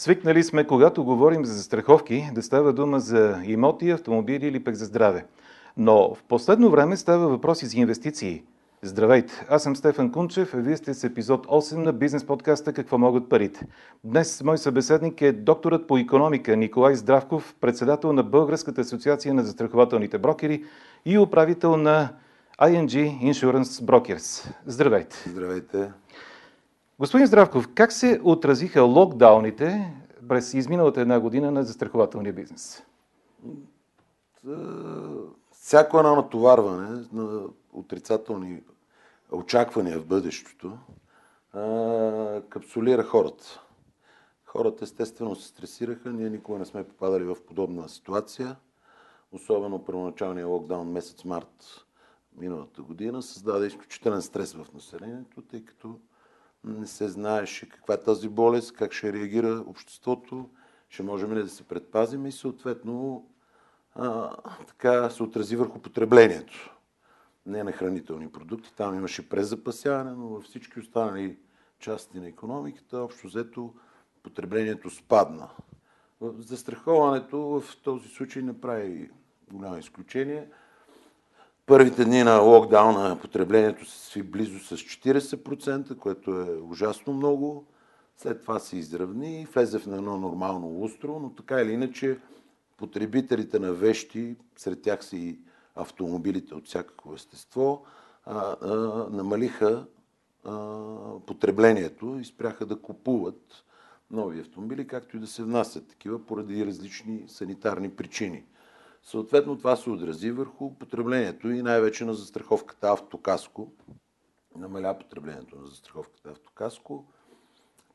Свикнали сме, когато говорим за застраховки, да става дума за имоти, автомобили или пък за здраве. Но в последно време става въпроси за инвестиции. Здравейте, аз съм Стефан Кунчев, а вие сте с епизод 8 на бизнес подкаста «Какво могат парите?». Днес мой събеседник е докторът по економика Николай Здравков, председател на Българската асоциация на застрахователните брокери и управител на ING Insurance Brokers. Здравейте! Здравейте! Господин Здравков, как се отразиха локдауните през изминалата една година на застрахователния бизнес? Всяко едно натоварване на отрицателни очаквания в бъдещето капсулира хората. Хората естествено се стресираха, ние никога не сме попадали в подобна ситуация, особено първоначалния локдаун месец март миналата година създаде изключителен стрес в населението, тъй като не се знаеше каква е тази болест, как ще реагира обществото, ще можем ли да се предпазим и съответно а, така се отрази върху потреблението. Не на хранителни продукти, там имаше презапасяване, но във всички останали части на економиката, общо взето потреблението спадна. Застраховането в този случай направи голямо изключение – Първите дни на локдауна потреблението се сви близо с 40%, което е ужасно много. След това се изравни и влезе в едно нормално лустро, но така или иначе потребителите на вещи, сред тях са и автомобилите от всякакво естество, а, а, намалиха а, потреблението и спряха да купуват нови автомобили, както и да се внасят такива поради различни санитарни причини. Съответно това се отрази върху потреблението и най-вече на застраховката автокаско. Намаля потреблението на застраховката автокаско.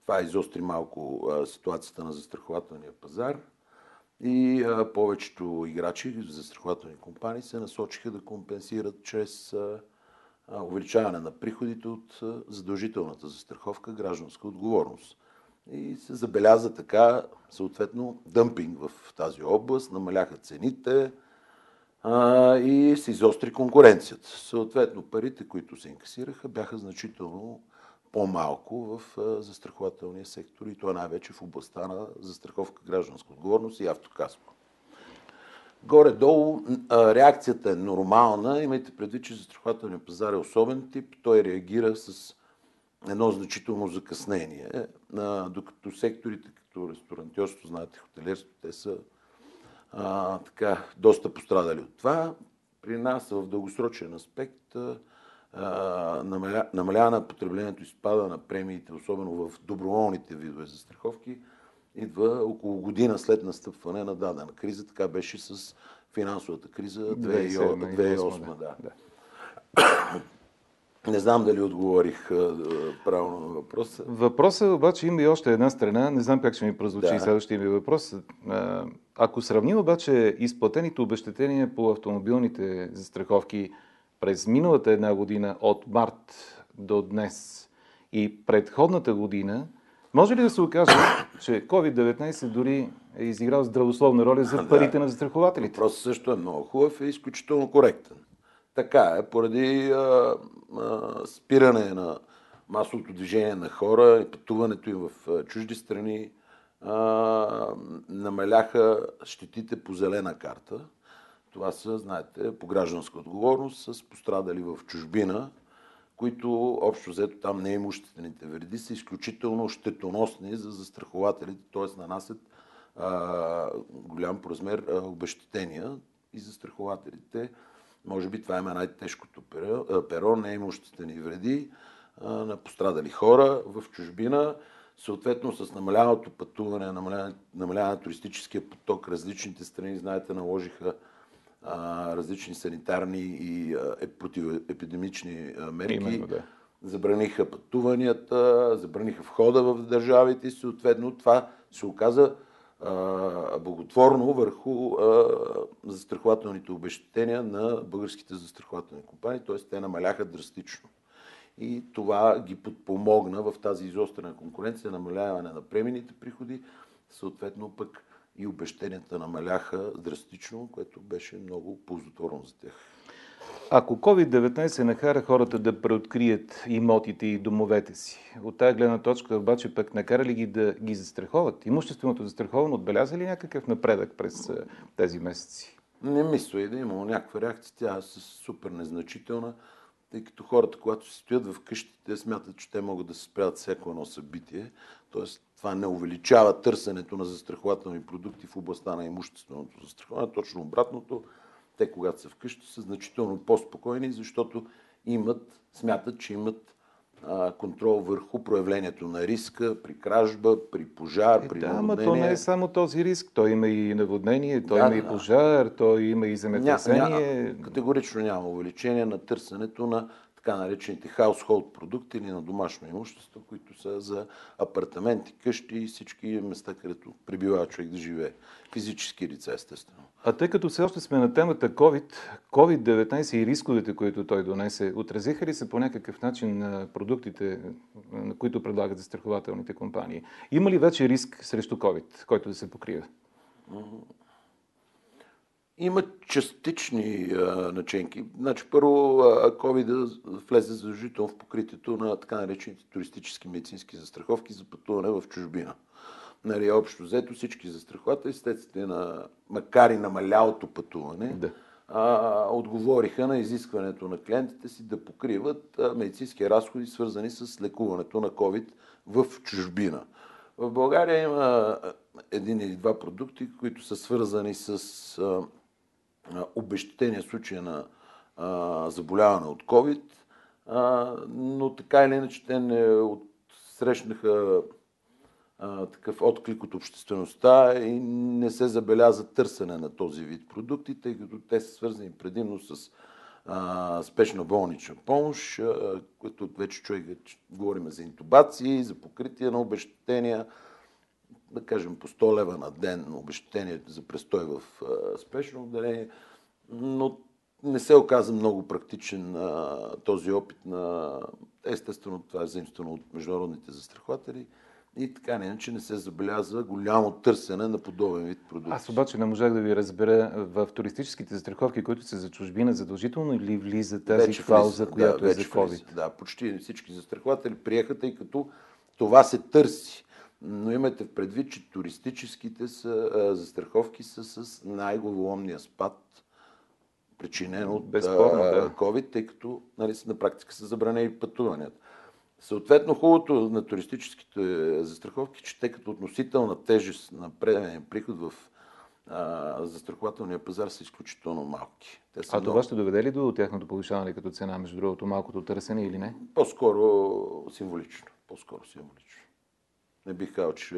Това изостри малко а, ситуацията на застрахователния пазар и а, повечето играчи, застрахователни компании, се насочиха да компенсират чрез а, увеличаване на приходите от задължителната застраховка гражданска отговорност. И се забеляза така, съответно, дъмпинг в тази област, намаляха цените а, и се изостри конкуренцията. Съответно, парите, които се инкасираха, бяха значително по-малко в застрахователния сектор и то най-вече в областта на застраховка гражданска отговорност и автокаско. Горе-долу реакцията е нормална. Имайте предвид, че застрахователният пазар е особен тип. Той реагира с едно значително закъснение. А, докато секторите като ресторантьорство, знаете, хотелерство, те са а, така, доста пострадали от това. При нас в дългосрочен аспект намаля, намалява на потреблението и спада на премиите, особено в доброволните видове застраховки, идва около година след настъпване на дадена криза. Така беше с финансовата криза 2008. 2008 да. да. Не знам дали отговорих правилно на въпроса. Въпросът обаче има и още една страна. Не знам как ще ми прозвучи да. следващия ми въпрос. Ако сравним обаче изплатените обещетения по автомобилните застраховки през миналата една година от март до днес и предходната година, може ли да се окаже, че COVID-19 дори е изиграл здравословна роля за парите да. на застрахователите? Въпросът също е много хубав и изключително коректен. Така е, поради а, а, спиране на масовото движение на хора и пътуването им в чужди страни, а, намаляха щетите по зелена карта. Това са, знаете, по гражданска отговорност с пострадали в чужбина, които общо взето там неимуществените вреди са изключително щетоносни за застрахователите, т.е. нанасят а, голям по размер а, обещетения и застрахователите може би това е най-тежкото перо, перо неимуществени вреди на пострадали хора в чужбина. Съответно, с намаляването пътуване, намаляване на туристическия поток, различните страни, знаете, наложиха а, различни санитарни и а, е, противоепидемични а, мерки. Именно, да. Забраниха пътуванията, забраниха входа в държавите и съответно това се оказа благотворно върху застрахователните обещетения на българските застрахователни компании, т.е. те намаляха драстично. И това ги подпомогна в тази изострена конкуренция, намаляване на премините приходи, съответно пък и обещенията намаляха драстично, което беше много ползотворно за тях. Ако COVID-19 накара хората да преоткрият имотите и домовете си, от тази гледна точка обаче пък накара ли ги да ги застраховат? Имущественото застраховано отбеляза ли някакъв напредък през тези месеци? Не мисля и да има някаква реакция. Тя е супер незначителна, тъй като хората, когато се стоят в къщите, смятат, че те могат да се спрят всяко едно събитие. Тоест, това не увеличава търсенето на застрахователни продукти в областта на имущественото застраховане. Точно обратното, те, когато са вкъщи, са значително по-спокойни, защото имат, смятат, че имат а, контрол върху проявлението на риска при кражба, при пожар, е, при да, наводнение. ама то не е само този риск. Той има и наводнение, той да, има и пожар, той има и земетресение. Ня, ня, категорично няма увеличение на търсенето на така наречените хаусхолд продукти или на домашно имущество, които са за апартаменти, къщи и всички места, където прибива човек да живее. Физически лица, естествено. А тъй като все още сме на темата COVID, COVID-19 и рисковете, които той донесе, отразиха ли се по някакъв начин на продуктите, на които предлагат застрахователните компании? Има ли вече риск срещу COVID, който да се покрива? Има частични а, начинки. Значи, първо, COVID влезе задължително в покритието на така наречените туристически медицински застраховки за пътуване в чужбина. Нали, общо взето всички застрахователи, следствие на, макар и намалялото пътуване, да. а, отговориха на изискването на клиентите си да покриват а, медицински разходи, свързани с лекуването на COVID в чужбина. В България има един или два продукти, които са свързани с а, обещетения случая на заболяване от COVID, но така или иначе те не срещнаха такъв отклик от обществеността и не се забеляза търсене на този вид продукти, тъй като те са свързани предимно с спешна болнична помощ, а, което вече човек говорим за интубации, за покритие на обещетения, да кажем по 100 лева на ден обещетението за престой в спешно отделение, но не се оказа много практичен а, този опит на... Естествено, това е заимствено от международните застрахователи и така не иначе не се забелязва голямо търсене на подобен вид продукти. Аз обаче не можах да ви разбера в туристическите застраховки, които са за чужбина, задължително ли влиза тази вече клауза, която да, е за COVID? Влиза, да, почти всички застрахователи приеха, тъй като това се търси. Но имайте в предвид, че туристическите са, а, застраховки са с най-голомния спад, причинен от Безспорно, да. COVID, тъй като нали, на практика са забранени пътуванията. Съответно, хубавото на туристическите застраховки, че те като относителна тежест на преден приход в а, застрахователния пазар са изключително малки. Те са а много... това ще доведе ли до тяхното повишаване като цена, между другото, малкото търсене или не? По-скоро символично. По-скоро символично. Не бих казал, че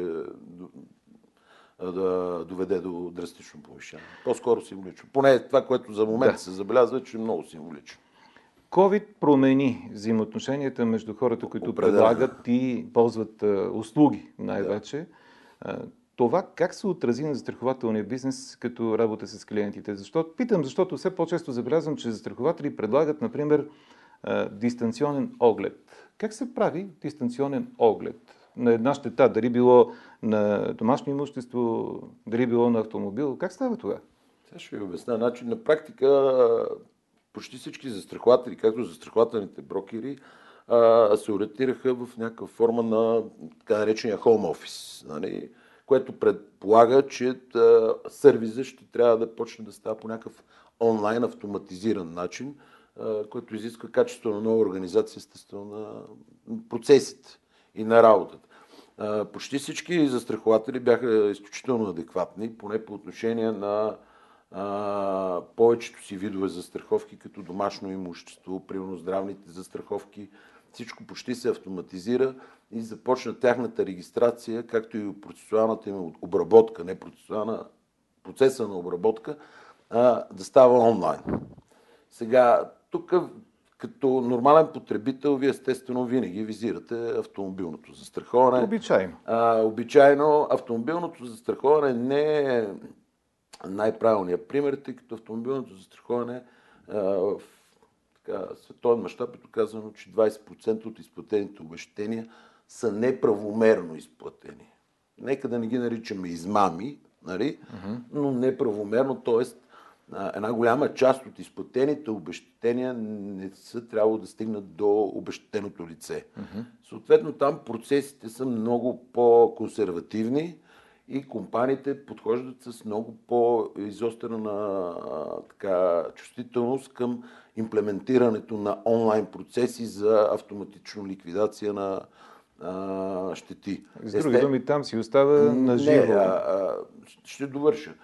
да доведе до драстично повишаване. По-скоро символично. Поне това, което за момент да. се забелязва, е, че е много символично. COVID промени взаимоотношенията между хората, които Определено. предлагат и ползват а, услуги най-вече. Да. Това как се отрази на застрахователния бизнес като работа с клиентите? Защото, питам, защото все по-често забелязвам, че застрахователи предлагат, например, дистанционен оглед. Как се прави дистанционен оглед? На една щета, дали било на домашно имущество, дали било на автомобил. Как става това? Сега ще ви обясня. Значи, на практика почти всички застрахователи, както застрахователните брокери, се ориентираха в някаква форма на така наречения home office, нали? което предполага, че сервиза ще трябва да почне да става по някакъв онлайн автоматизиран начин, който изисква качествено нова организация, естествено, на процесите и на работата. Почти всички застрахователи бяха изключително адекватни, поне по отношение на повечето си видове застраховки, като домашно имущество, примерно здравните застраховки, всичко почти се автоматизира и започна тяхната регистрация, както и процесуалната им обработка, не процесуална, процеса на обработка, да става онлайн. Сега, тук като нормален потребител, вие естествено винаги визирате автомобилното застраховане. Обичайно. А, обичайно автомобилното застраховане не е най-правилният пример, тъй като автомобилното застраховане в така, световен мащаб е доказано, че 20% от изплатените обещения са неправомерно изплатени. Нека да не ги наричаме измами, нали? uh-huh. но неправомерно, т.е. една голяма част от изплатените обещетения не са трябвало да стигнат до обещетеното лице. Uh-huh. Съответно, там процесите са много по-консервативни и компаниите подхождат с много по-изострена така, чувствителност към имплементирането на онлайн процеси за автоматично ликвидация на а, щети. С други думи, там си остава на живо. Не, а, а, ще довърша.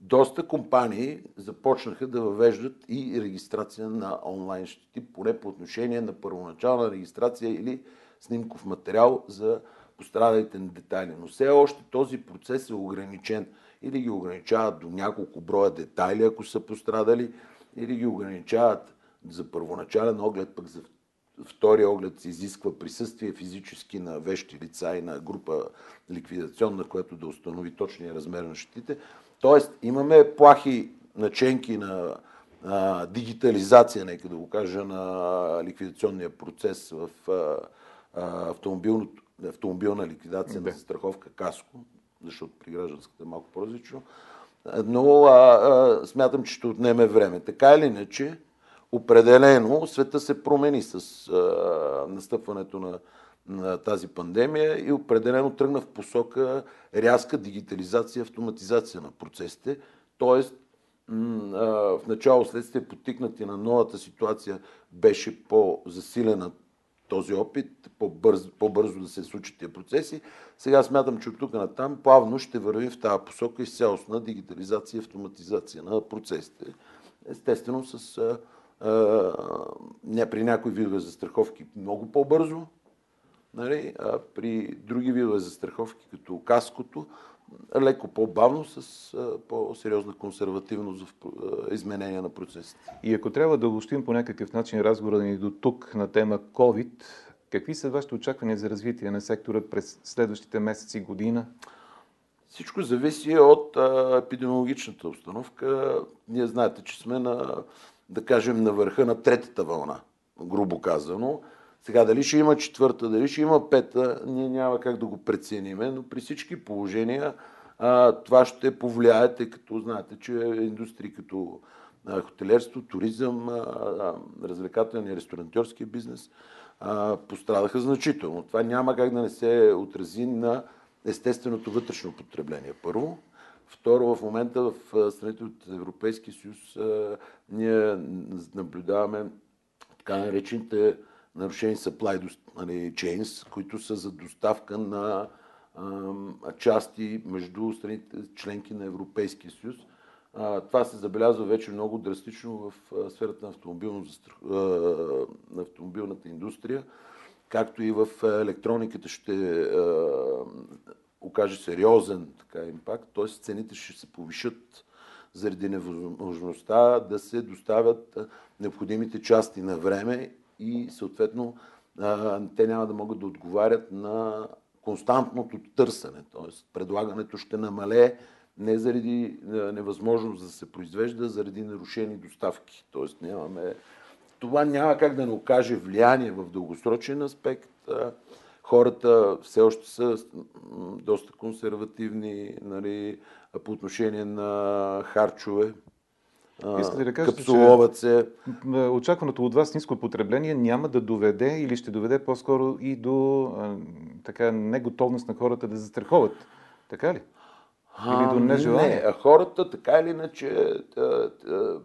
Доста компании започнаха да въвеждат и регистрация на онлайн щети, поне по отношение на първоначална регистрация или снимков материал за пострадалите детайли. Но все още този процес е ограничен. Или ги ограничават до няколко броя детайли, ако са пострадали, или ги ограничават за първоначален оглед, пък за втория оглед се изисква присъствие физически на вещи лица и на група ликвидационна, която да установи точния размер на щетите. Тоест, имаме плахи наченки на а, дигитализация, нека да го кажа, на ликвидационния процес в а, автомобилна ликвидация на застраховка Каско, защото при гражданската е малко по-различно. Но а, смятам, че ще отнеме време. Така или иначе, определено света се промени с настъпването на, на тази пандемия и определено тръгна в посока рязка дигитализация, автоматизация на процесите. Тоест, в начало следствие потикнати на новата ситуация беше по-засилена този опит, по-бързо, по-бързо да се случат тия процеси. Сега смятам, че от тук на там плавно ще вървим в тази посока и цялостна дигитализация и автоматизация на процесите. Естествено, с не при някои видове застраховки много по-бързо, нали, а при други видове застраховки, като каското, леко по-бавно, с по-сериозна консервативност в изменение на процесите. И ако трябва да обобщим по някакъв начин разговора ни до тук на тема COVID, какви са вашите очаквания за развитие на сектора през следващите месеци и година? Всичко зависи от епидемиологичната установка. Ние знаете, че сме на да кажем, на върха на третата вълна, грубо казано. Сега, дали ще има четвърта, дали ще има пета, ние няма как да го прецениме, но при всички положения а, това ще повлияе, тъй като знаете, че индустрии като а, хотелерство, туризъм, а, развлекателния ресторантьорски бизнес а, пострадаха значително. Това няма как да не се отрази на естественото вътрешно потребление. Първо. Второ, в момента в страните от Европейския съюз ние наблюдаваме така наречените нарушени supply нали, chains, които са за доставка на части между страните членки на Европейския съюз. Това се забелязва вече много драстично в сферата на, на автомобилната индустрия, както и в електрониката ще окаже сериозен така, импакт, т.е. цените ще се повишат заради невъзможността да се доставят необходимите части на време и съответно те няма да могат да отговарят на константното търсене. Т.е. предлагането ще намалее не заради невъзможност да се произвежда, а заради нарушени доставки. Т.е. нямаме... Това няма как да не окаже влияние в дългосрочен аспект хората все още са доста консервативни нали, по отношение на харчове. Искате да кажете, капсуловат се. Очакваното от вас ниско потребление няма да доведе или ще доведе по-скоро и до а, така неготовност на хората да застраховат. Така ли? Или до нежелание? Не, хората така или иначе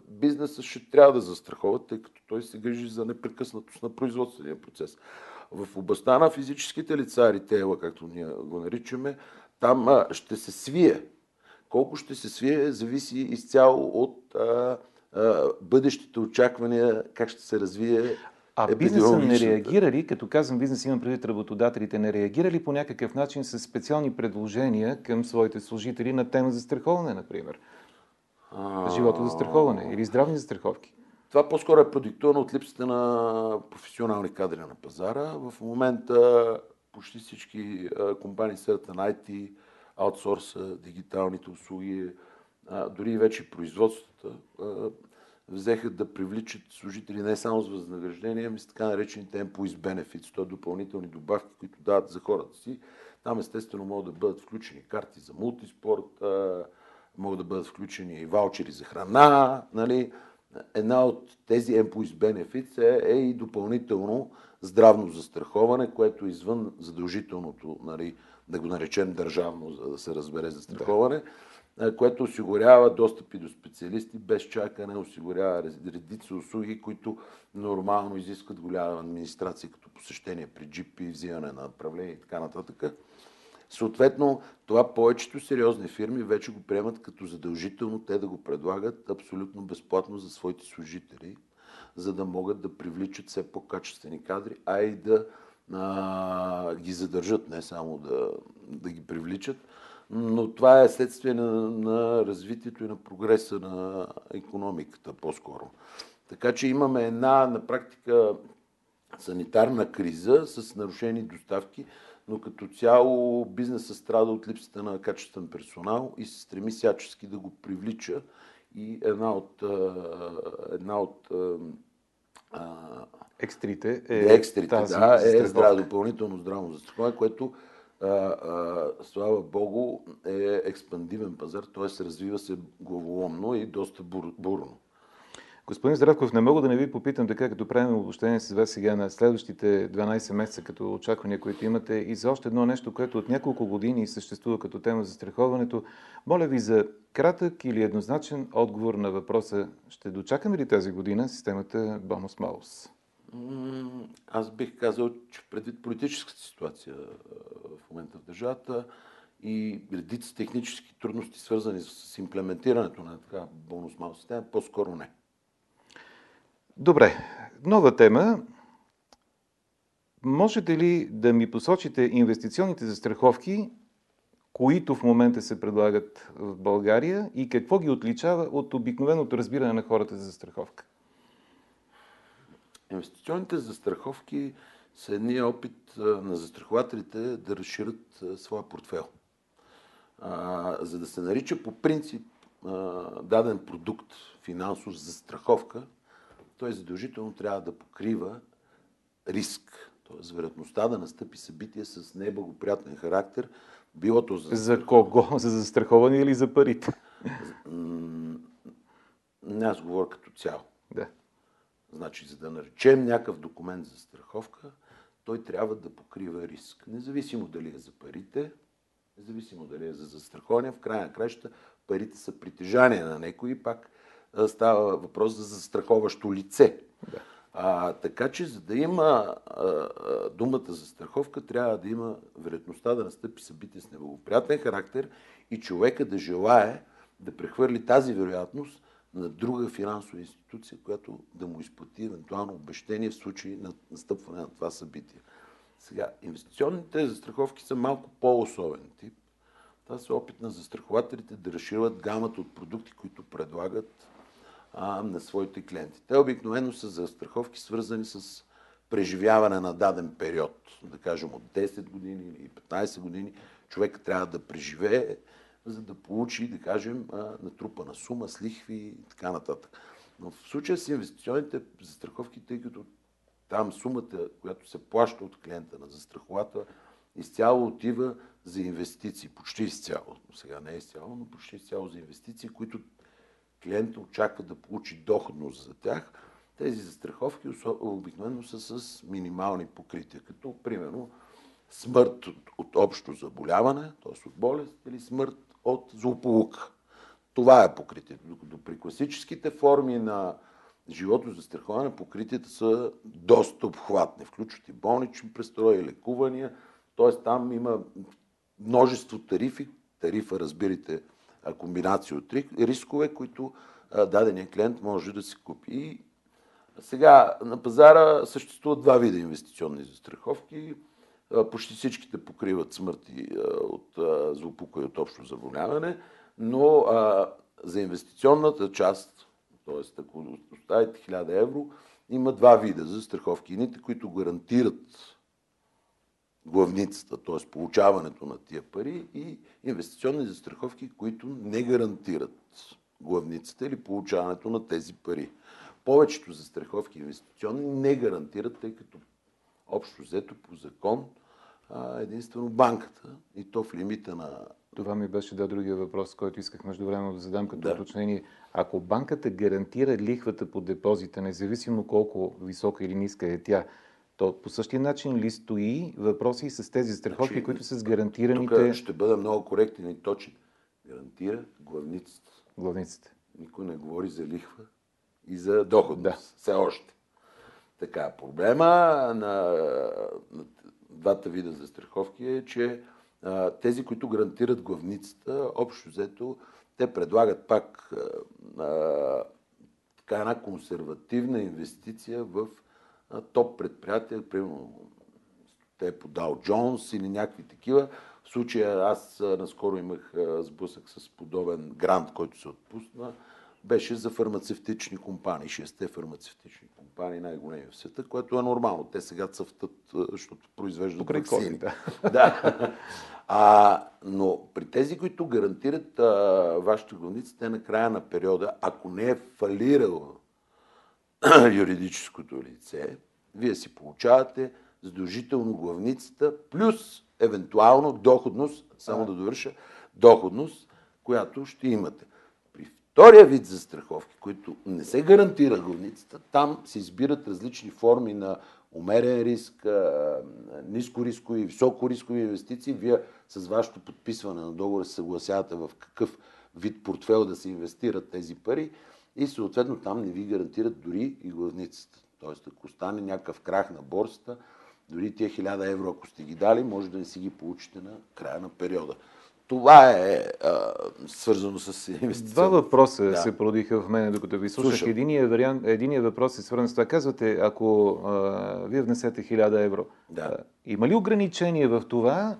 бизнеса ще трябва да застраховат, тъй като той се грижи за непрекъснатост на производствения процес. В областта на физическите лица, ритейла, както ние го наричаме, там а, ще се свие. Колко ще се свие, зависи изцяло от а, а, бъдещите очаквания, как ще се развие а бизнеса не реагирали, като казвам бизнес, имам предвид работодателите, не реагирали по някакъв начин с специални предложения към своите служители на тема за страховане, например? Живото за страховане или здравни застраховки? Това по-скоро е продиктувано от липсата на професионални кадри на пазара. В момента почти всички компании средата на IT, аутсорса, дигиталните услуги, дори вече производствата взеха да привличат служители не само с възнаграждение, ами с така наречените employees benefits, т.е. допълнителни добавки, които дават за хората си. Там естествено могат да бъдат включени карти за мултиспорт, могат да бъдат включени и ваучери за храна. Нали. Една от тези Employees Benefits е, е и допълнително здравно застраховане, което е извън задължителното, нали, да го наречем държавно, за да се разбере застраховане. Да което осигурява достъпи до специалисти без чакане, осигурява редица услуги, които нормално изискват голяма администрация, като посещение при GP, взимане на направление и така нататък. Съответно, това повечето сериозни фирми вече го приемат като задължително те да го предлагат абсолютно безплатно за своите служители, за да могат да привличат все по-качествени кадри, а и да а, ги задържат, не само да, да ги привличат но това е следствие на, на развитието и на прогреса на економиката по-скоро. Така че имаме една на практика санитарна криза с нарушени доставки, но като цяло бизнесът страда от липсата на качествен персонал и се стреми всячески да го привлича. И една от, една от Екстрите е, екстрите, тази да, е здраво, допълнително здравно застраховане, което а, а, слава Богу, е експандивен пазар, т.е. развива се главоломно и доста бур, бурно. Господин Здравков, не мога да не ви попитам така, като правим обобщение с вас сега на следващите 12 месеца, като очаквания, които имате и за още едно нещо, което от няколко години съществува като тема за страховането. Моля ви за кратък или еднозначен отговор на въпроса, ще дочакаме ли тази година системата бонус-малус? Аз бих казал, че предвид политическата ситуация в момента в държавата и редица технически трудности, свързани с имплементирането на така бонус-мал система, по-скоро не. Добре. Нова тема. Можете ли да ми посочите инвестиционните застраховки, които в момента се предлагат в България и какво ги отличава от обикновеното разбиране на хората за застраховка? Инвестиционните застраховки са едни опит на застрахователите да разширят своя портфел. За да се нарича по принцип даден продукт финансов застраховка, той задължително трябва да покрива риск. Т.е. вероятността да настъпи събитие с неблагоприятен характер, било то за... За кого? За застраховане или за парите? Не, аз говоря като цяло. Да. Значи, за да наречем някакъв документ за страховка, той трябва да покрива риск. Независимо дали е за парите, независимо дали е за застраховане, в края на краща парите са притежание на някой и пак става въпрос за застраховащо лице. Да. А, така че, за да има а, а, думата за страховка, трябва да има вероятността да настъпи събитие с неблагоприятен характер и човека да желае да прехвърли тази вероятност на друга финансова институция, която да му изплати евентуално обещение в случай на настъпване на това събитие. Сега, инвестиционните застраховки са малко по-особен тип. Това са опит на застрахователите да разширят гамата от продукти, които предлагат а, на своите клиенти. Те обикновено са застраховки свързани с преживяване на даден период, да кажем от 10 години или 15 години. Човек трябва да преживее за да получи, да кажем, натрупана сума с лихви и така нататък. Но в случая с инвестиционните застраховки, тъй като там сумата, която се плаща от клиента на застраховата, изцяло отива за инвестиции, почти изцяло. Сега не е изцяло, но почти изцяло за инвестиции, които клиента очаква да получи доходност за тях. Тези застраховки обикновено са с минимални покрития, като примерно смърт от, общо заболяване, т.е. от болест, или смърт от злополука. Това е покритието. Докато при класическите форми на живото застраховане покритията са доста обхватни. Включват и болнични престрой, лекувания. Т.е. там има множество тарифи. Тарифа, разбирате, комбинация от рискове, които дадения клиент може да си купи. Сега на пазара съществуват два вида инвестиционни застраховки почти всичките покриват смърти от злоупука и от общо заболяване, но за инвестиционната част, т.е. ако оставите 1000 евро, има два вида за страховки. Едните, които гарантират главницата, т.е. получаването на тия пари и инвестиционни застраховки, които не гарантират главницата или получаването на тези пари. Повечето застраховки инвестиционни не гарантират, тъй като общо взето по закон единствено банката и то в лимита на Това ми беше да другия въпрос, който исках междувременно да задам като Да. уточнение. Ако банката гарантира лихвата по депозита, независимо колко висока или ниска е тя, то по същия начин ли стои въпроси с тези застраховки, Значи, които са с Тук гарантираните ще бъда много коректен и точен. Гарантира главницата. главниците? Никой не говори за лихва и за доходност. Да. Все още. Така, проблема на, на двата вида застраховки е, че а, тези, които гарантират главницата, общо взето, те предлагат пак а, а, така една консервативна инвестиция в топ предприятия, примерно те по Дал Джонс или някакви такива. В случая аз наскоро имах сблъсък с подобен грант, който се отпусна. Беше за фармацевтични компании, шесте фармацевтични компании, най-големи в света, което е нормално. Те сега цъфтат, защото произвеждат Покрай ваксини. COVID, да. да. А, но при тези, които гарантират а, вашата главница, те на края на периода, ако не е фалирала юридическото лице, вие си получавате задължително главницата, плюс евентуално доходност, само да довърша, доходност, която ще имате. При втория вид застраховки, които не се гарантира главницата, там се избират различни форми на умерен риск, а, ниско рискови, високо рискови инвестиции. Вие с вашето подписване на договора се съгласявате в какъв вид портфел да се инвестират тези пари и съответно там не ви гарантират дори и главницата. Тоест, ако стане някакъв крах на борсата, дори тия 1000 евро, ако сте ги дали, може да не си ги получите на края на периода. Това е а, свързано с инвестиция. Два въпроса Да. се породиха в мен, докато ви слушах. Слушам. Единият, вариант, единият въпрос е свързан с това. Казвате, ако а, вие внесете 1000 евро, Да. а, има ли ограничение в това,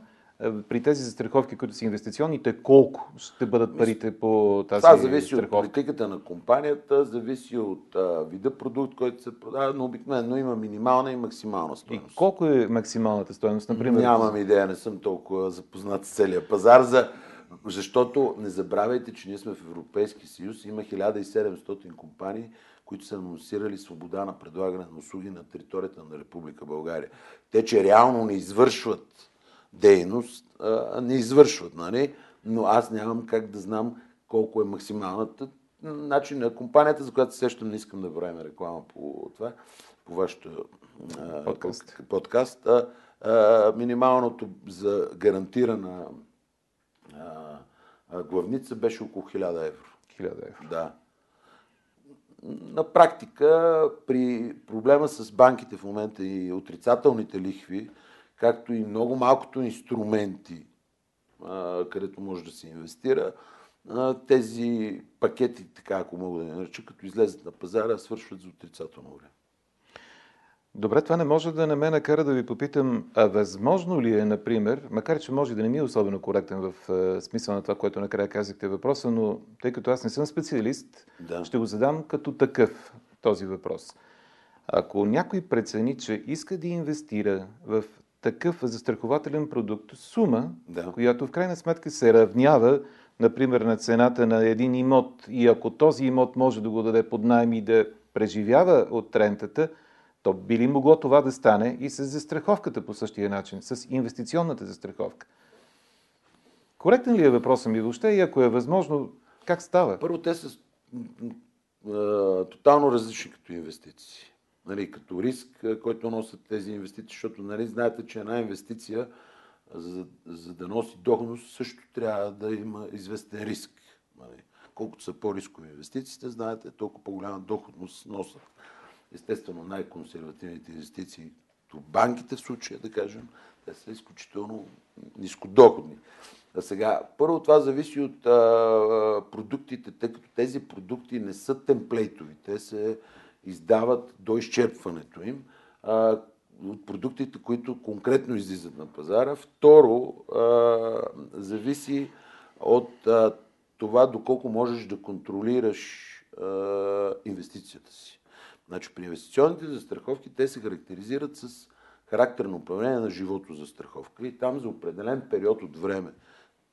при тези застраховки, които са инвестиционните, колко ще бъдат парите по тази Това зависи от застраховка? политиката на компанията, зависи от а, вида продукт, който се продава, но обикновено има минимална и максимална И стоеност. колко е максималната стоеност, например? Нямам идея, не съм толкова запознат с целия пазар, за... защото не забравяйте, че ние сме в Европейски съюз, има 1700 компании, които са анонсирали свобода на предлагане на услуги на територията на Република България. Те, че реално не извършват дейност, а, не извършват, нали? но аз нямам как да знам колко е максималната. Значи на компанията, за която се сещам, не искам да правим реклама по това, по вашето а, Подкаст. подкаст а, а, минималното за гарантирана а, а, главница беше около 1000 евро. 1000 евро. Да. На практика, при проблема с банките в момента и отрицателните лихви, както и много малкото инструменти, където може да се инвестира, тези пакети, така ако мога да ги нареча, като излезат на пазара, свършват за отрицателно време. Добре, това не може да не ме накара да ви попитам, а възможно ли е, например, макар че може да не ми е особено коректен в е, смисъл на това, което накрая казахте въпроса, но тъй като аз не съм специалист, Да. ще го задам като такъв този въпрос. Ако някой прецени, че иска да инвестира в такъв застрахователен продукт, сума, Да. която в крайна сметка се равнява, например, на цената на един имот и ако този имот може да го даде под найем и да преживява от рентата, то би ли могло това да стане и с застраховката по същия начин, с инвестиционната застраховка? Коректен ли е въпросът ми въобще и ако е възможно, как става? Първо, те са а, тотално различни като инвестиции. Нали, като риск, който носят тези инвестиции, защото нали, знаете, че една инвестиция, за, за да носи доходност, също трябва да има известен риск. Нали. Колкото са по-рискови инвестициите, знаете, толкова по-голяма доходност носят. Естествено, най-консервативните инвестиции, като банките в случая, да кажем, те са изключително нискодоходни. А сега, първо това зависи от а, продуктите, тъй като тези продукти не са темплейтови. Те се издават до изчерпването им. А, от продуктите, които конкретно излизат на пазара. Второ, а, зависи от а, това доколко можеш да контролираш инвестицията си. Значи при инвестиционните застраховки те се характеризират с характер на управление на живото застраховка и там за определен период от време,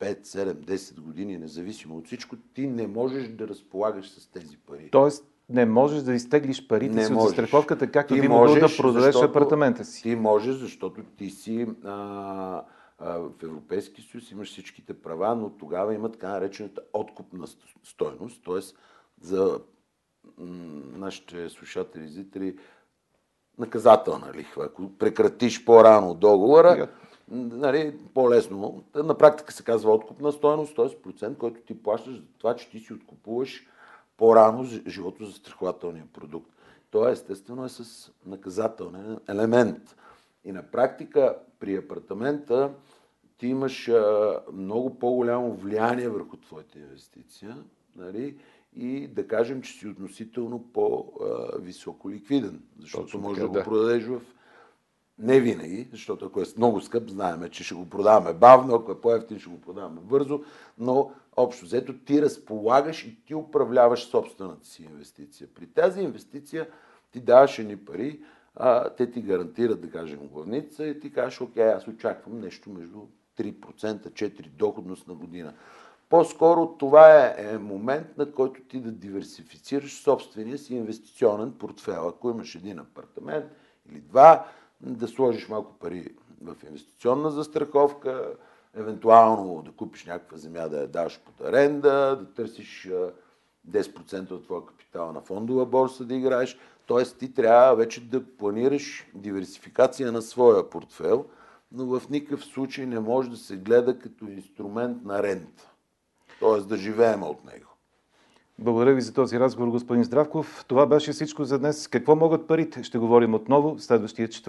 5, 7, 10 години, независимо от всичко, ти не можеш да разполагаш с тези пари. Тоест, не можеш да изтеглиш парите Не си от можеш. застраховката, както Ти би могъл да можеш, продадеш защото- апартамента си. Ти можеш, защото ти си а, в Европейски съюз имаш всичките права, но тогава има така наречената откупна стойност, т.е. за нашите слушатели и зрители наказателна лихва. Ако прекратиш по-рано договора, нали, по-лесно. На практика се казва откупна стоеност, т.е. процент, който ти плащаш за това, че ти си откупуваш по-рано живото застрахователния продукт. То естествено е с наказателен елемент. И на практика при апартамента ти имаш а, много по-голямо влияние върху твоята инвестиция нали? и да кажем, че си относително по-високо ликвиден, защото Точно можеш да, да го продадеш в не винаги, защото ако е много скъп, знаеме, че ще го продаваме бавно, ако е по-ефтин, ще го продаваме бързо, но общо взето ти разполагаш и ти управляваш собствената си инвестиция. При тази инвестиция ти даваш едни пари, а, те ти гарантират, да кажем, главница и ти кажеш, окей, аз очаквам нещо между 3%, 4% доходност на година. По-скоро това е, е момент, на който ти да диверсифицираш собствения си инвестиционен портфел. Ако имаш един апартамент или два, да сложиш малко пари в инвестиционна застраховка, евентуално да купиш някаква земя да я даш под аренда, да търсиш 10% от твоя капитал на фондова борса да играеш. Тоест ти трябва вече да планираш диверсификация на своя портфел, но в никакъв случай не може да се гледа като инструмент на рента. Тоест да живеем от него. Благодаря ви за този разговор, господин Здравков. Това беше всичко за днес. Какво могат парите? Ще говорим отново в следващия четвъртък.